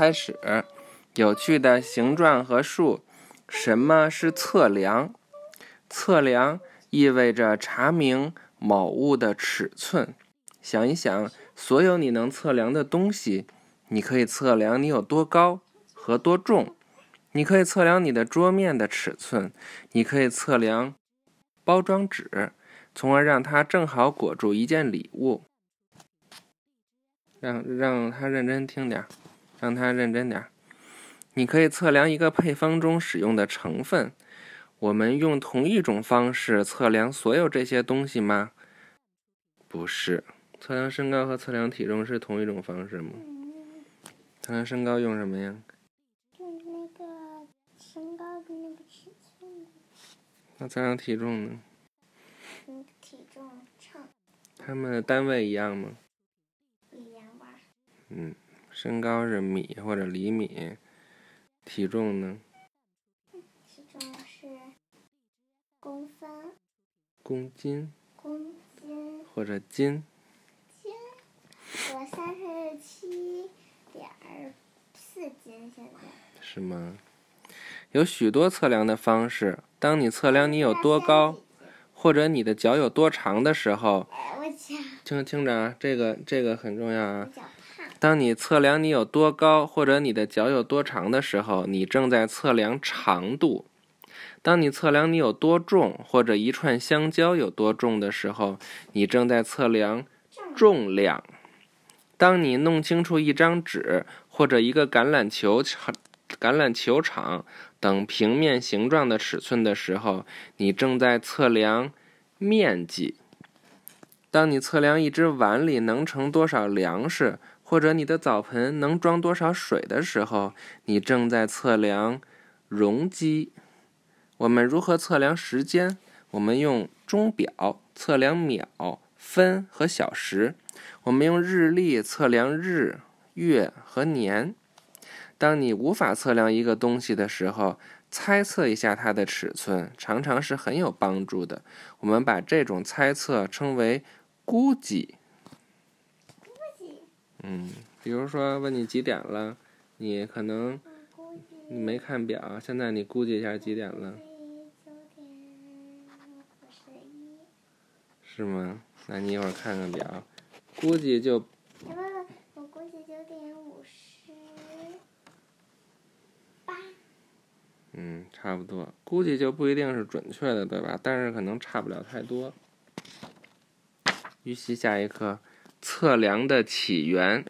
开始。有趣的形状和数。什么是测量？测量意味着查明某物的尺寸。想一想，所有你能测量的东西，你可以测量你有多高和多重。你可以测量你的桌面的尺寸，你可以测量包装纸，从而让它正好裹住一件礼物。让让他认真听点，让他认真点。你可以测量一个配方中使用的成分。我们用同一种方式测量所有这些东西吗？不是。测量身高和测量体重是同一种方式吗？测量身高用什么呀？用那个身高的那个尺寸。那测量体重呢？嗯，体重秤。它们的单位一样吗？不一样吧。嗯，身高是米或者厘米。体重呢？体重是公分。公斤。公斤。或者斤。斤。我三十七点四斤，现在。是吗？有许多测量的方式。当你测量你有多高，或者你的脚有多长的时候，听听着啊，这个这个很重要啊。当你测量你有多高或者你的脚有多长的时候，你正在测量长度；当你测量你有多重或者一串香蕉有多重的时候，你正在测量重量；当你弄清楚一张纸或者一个橄榄球场、橄榄球场等平面形状的尺寸的时候，你正在测量面积；当你测量一只碗里能盛多少粮食。或者你的澡盆能装多少水的时候，你正在测量容积。我们如何测量时间？我们用钟表测量秒、分和小时。我们用日历测量日、月和年。当你无法测量一个东西的时候，猜测一下它的尺寸，常常是很有帮助的。我们把这种猜测称为估计。嗯，比如说问你几点了，你可能你没看表，现在你估计一下几点了？是吗？那你一会儿看看表，估计就。不我估计九点五十八。嗯，差不多，估计就不一定是准确的，对吧？但是可能差不了太多。预习下一课。测量的起源。